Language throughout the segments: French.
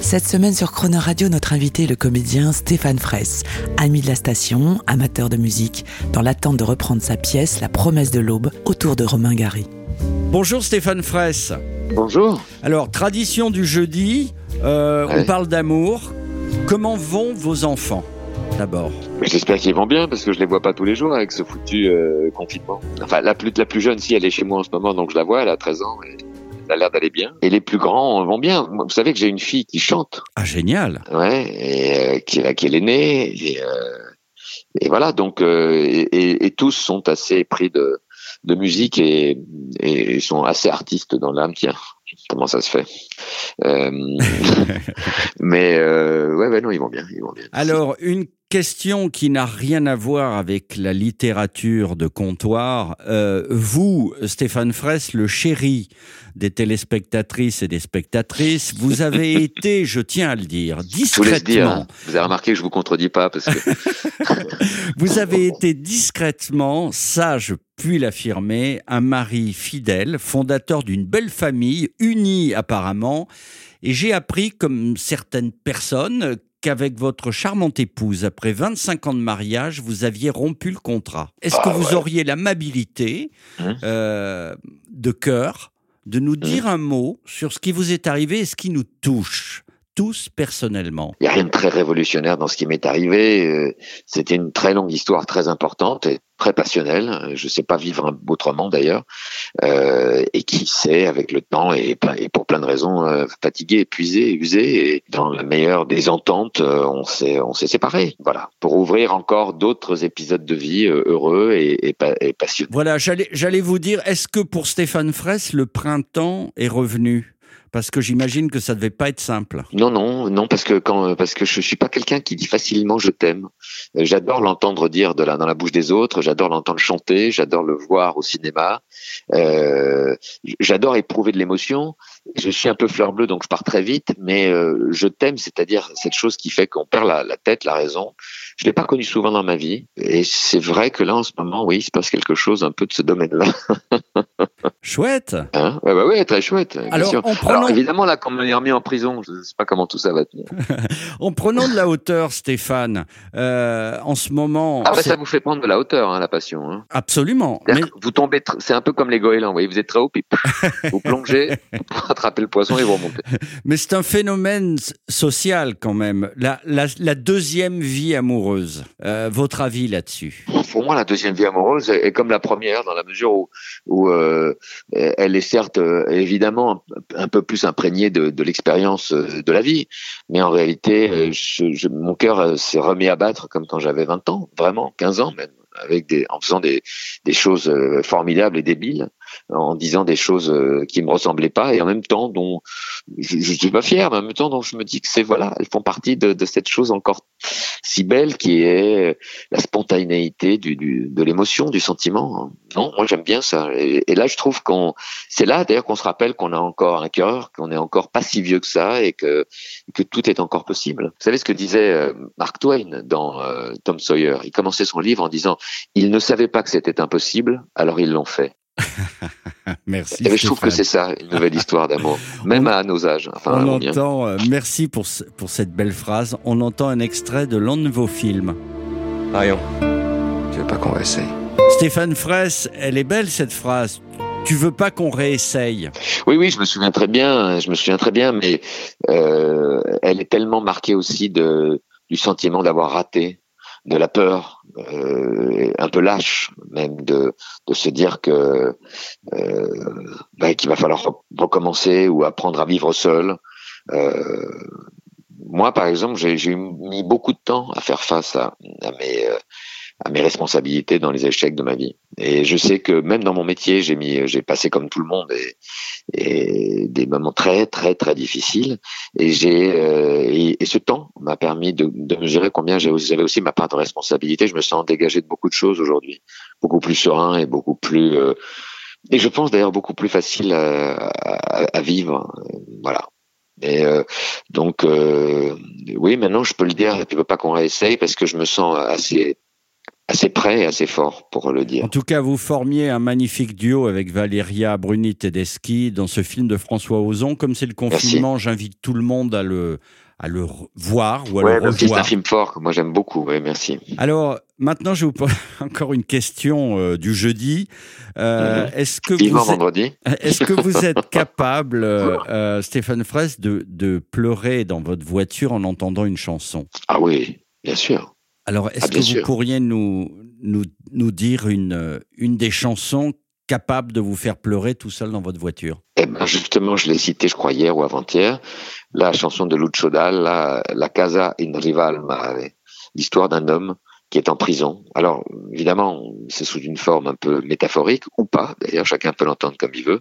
Cette semaine sur Croner Radio, notre invité est le comédien Stéphane Fraisse, ami de la station, amateur de musique, dans l'attente de reprendre sa pièce La promesse de l'aube autour de Romain Gary. Bonjour Stéphane Fraisse. Bonjour. Alors, tradition du jeudi, euh, on parle d'amour. Comment vont vos enfants D'abord? J'espère qu'ils vont bien parce que je les vois pas tous les jours avec ce foutu euh, confinement. Enfin, la plus, la plus jeune, si elle est chez moi en ce moment, donc je la vois, elle a 13 ans et a l'air d'aller bien. Et les plus grands vont bien. Vous savez que j'ai une fille qui chante, Ah, génial. ouais, et euh, qui, qui est l'aînée. Et, euh, et voilà, donc euh, et tous sont assez pris de, de musique et, et sont assez artistes dans l'âme. Tiens, comment ça se fait Euh, Mais euh, ouais, ouais, non, ils vont bien, ils vont bien. Alors, une question qui n'a rien à voir avec la littérature de comptoir. Euh, vous, Stéphane Fraisse, le chéri des téléspectatrices et des spectatrices, vous avez été, je tiens à le dire, Je vous laisse dire. discrètement, hein. Vous avez remarqué que je vous contredis pas parce que vous avez été discrètement, ça je puis l'affirmer, un mari fidèle, fondateur d'une belle famille, unie apparemment, et j'ai appris, comme certaines personnes, qu'avec votre charmante épouse, après 25 ans de mariage, vous aviez rompu le contrat. Est-ce que Ah vous ouais. auriez l'amabilité Hein euh, de cœur de nous dire un mot sur ce qui vous est arrivé et ce qui nous touche, tous personnellement il y a rien de très révolutionnaire dans ce qui m'est arrivé. Euh, C'était une très longue histoire, très importante et très passionnelle. Je sais pas vivre autrement d'ailleurs. Euh, et qui sait, avec le temps et, pour plein de raisons, euh, fatigué, épuisé, usé. Et dans la meilleure des ententes, on s'est on s'est séparés. Voilà, pour ouvrir encore d'autres épisodes de vie heureux et, et, pa- et passionnés. Voilà, j'allais j'allais vous dire, est-ce que pour Stéphane Fraisse, le printemps est revenu? Parce que j'imagine que ça devait pas être simple. Non, non, non, parce que quand, parce que je suis pas quelqu'un qui dit facilement je t'aime. Euh, J'adore l'entendre dire de la, dans la bouche des autres. J'adore l'entendre chanter. J'adore le voir au cinéma. Euh, j'adore éprouver de l'émotion. Je suis un peu fleur bleue, donc je pars très vite. Mais euh, je t'aime, c'est-à-dire cette chose qui fait qu'on perd la, la tête, la raison. Je l'ai pas connu souvent dans ma vie, et c'est vrai que là, en ce moment, oui, il se passe quelque chose un peu de ce domaine-là. Chouette Hein? Ouais, ouais, très chouette. bien Alors, sûr. en prenant- Alors, évidemment, là, quand on est remis en prison, je sais pas comment tout ça va tenir. En prenant de la hauteur, Stéphane, euh, en ce moment... Ah bah ça vous fait prendre de la hauteur, hein, la passion. Hein. Absolument. Mais, Vous tombez, tr- c'est un peu comme les goélands, vous voyez, vous êtes très haut, puis vous plongez attraper le poisson et vous remontez. mais c'est un phénomène social quand même. La, la, la deuxième vie amoureuse. Euh, votre avis là-dessus? Pour moi, la deuxième vie amoureuse est est comme la première dans la mesure où, où euh, elle est certes euh, évidemment un, un peu plus imprégnée de, de l'expérience de la vie, mais en réalité, je, je- mon cœur s'est remis à battre comme quand j'avais 20 ans, vraiment 15 ans même, avec des, en faisant des, des choses formidables et débiles, en disant des choses euh, qui me ressemblaient pas et en même temps dont je, suis pas fier, mais en même temps dont je me dis que c'est voilà, elles font partie de, de cette chose encore si belle qui est la spontanéité du, du, de l'émotion, du sentiment. Non, moi j'aime bien ça. Et, et là, je trouve qu'on, c'est là d'ailleurs qu'on se rappelle qu'on a encore un cœur, qu'on est encore pas si vieux que ça et que que tout est encore possible. Vous savez ce que disait euh, Mark Twain dans euh, Tom Sawyer? Il commençait son livre en disant ils ne savaient pas que c'était impossible, alors ils l'ont fait. Merci. Et je trouve que Stéphane. c'est ça une nouvelle histoire d'amour, même à nos âges. Enfin, On entend, euh, merci pour, pour cette belle phrase, on entend un extrait de l'un de vos films. Arion, tu veux pas qu'on réessaye? Stéphane Fraisse, elle est belle cette phrase. Tu veux pas qu'on réessaye? Oui, oui, je me souviens très bien, je me souviens très bien, mais euh, elle est tellement marquée aussi de du sentiment d'avoir raté, de la peur, euh, un peu lâche même de de se dire que euh, bah, qu'il va falloir re- recommencer ou apprendre à vivre seul. Euh, moi, par exemple, j'ai mis beaucoup de temps à faire face à, à mes euh, à mes responsabilités dans les échecs de ma vie. Et je sais que même dans mon métier, j'ai mis, j'ai passé comme tout le monde et, et des moments très très très difficiles. Et j'ai euh, et, ce temps m'a permis de, de mesurer combien j'avais aussi ma part de responsabilité. Je me sens dégagé de beaucoup de choses aujourd'hui, beaucoup plus serein et beaucoup plus euh, et je pense d'ailleurs beaucoup plus facile à, à, à vivre. Voilà. Et euh, donc, euh, oui, maintenant je peux le dire. Tu veux pas qu'on réessaye parce que je me sens assez assez et assez fort pour le dire. En tout cas, vous formiez un magnifique duo avec Valéria Bruni Tedeschi dans ce film de François Ozon. Comme c'est le confinement, j'invite tout le monde à le à le voir ou à le revoir. C'est un film fort que moi j'aime beaucoup. Oui, merci. Alors maintenant, je vous pose encore une question euh, du jeudi. Euh, mhm. Est-ce que vous vendredi. Est-ce que vous êtes capable, euh, Stéphane Fraisse, de, de pleurer dans votre voiture en entendant une chanson? Ah oui, bien sûr. Alors, est-ce ah, que vous pourriez nous, nous, nous dire une, une des chansons capables de vous faire pleurer tout seul dans votre voiture? Eh ben Justement, je l'ai cité, je crois, hier ou avant-hier. La chanson de Lucio Dalla, La Casa in Rival Mare, l'histoire d'un homme qui est en prison. Alors, évidemment, c'est sous une forme un peu métaphorique, ou pas, d'ailleurs, chacun peut l'entendre comme il veut,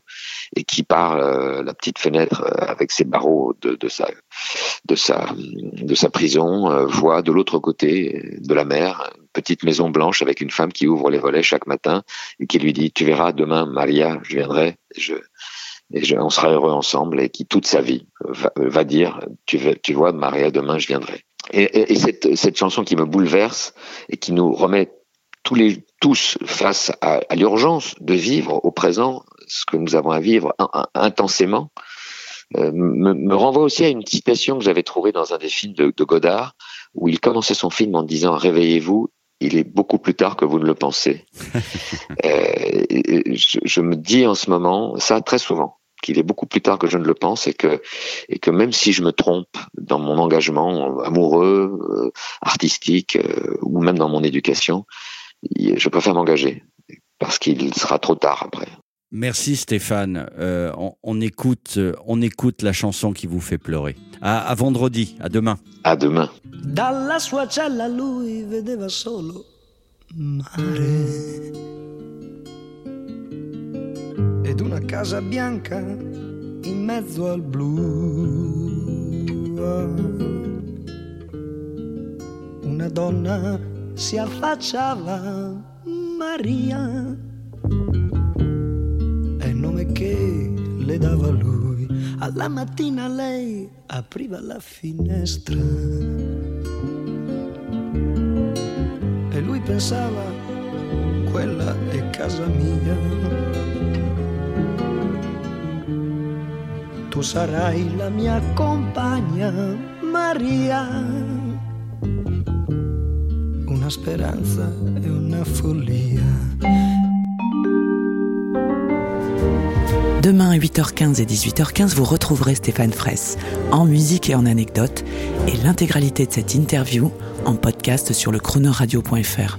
et qui par euh, la petite fenêtre euh, avec ses barreaux de, sa, prison, euh, voit de l'autre côté de la mer une petite maison blanche avec une femme qui ouvre les volets chaque matin et qui lui dit, tu verras, demain, Maria, je viendrai, je, et on sera heureux ensemble et qui toute sa vie va, dire tu, tu vois Maria demain je viendrai et, et, cette, cette, chanson qui me bouleverse et qui nous remet tous les tous face à, à l'urgence de vivre au présent ce que nous avons à vivre intensément euh, me, me, renvoie aussi à une citation que j'avais trouvée dans un des films de, de Godard où il commençait son film en disant réveillez-vous il est beaucoup plus tard que vous ne le pensez. euh, je, je, me dis en ce moment, ça très souvent, qu'il est beaucoup plus tard que je ne le pense et que, et que même si je me trompe dans mon engagement amoureux, euh, artistique euh, ou même dans mon éducation, je préfère m'engager parce qu'il sera trop tard après. Merci Stéphane. Euh, on, on, écoute, on écoute la chanson qui vous fait pleurer. À, à vendredi, à demain. À demain. Dalla sua cella lui vedeva solo mare ed una casa bianca in mezzo al blu. Una donna si affacciava, Maria, è il nome che le dava lui. Alla mattina lei apriva la finestra e lui pensava, quella è casa mia. Tu sarai la mia compagna, Maria. Una speranza e una follia. Demain à 8h15 et 18h15, vous retrouverez Stéphane Fraisse en musique et en anecdotes et l'intégralité de cette interview en podcast sur le chronoradio.fr.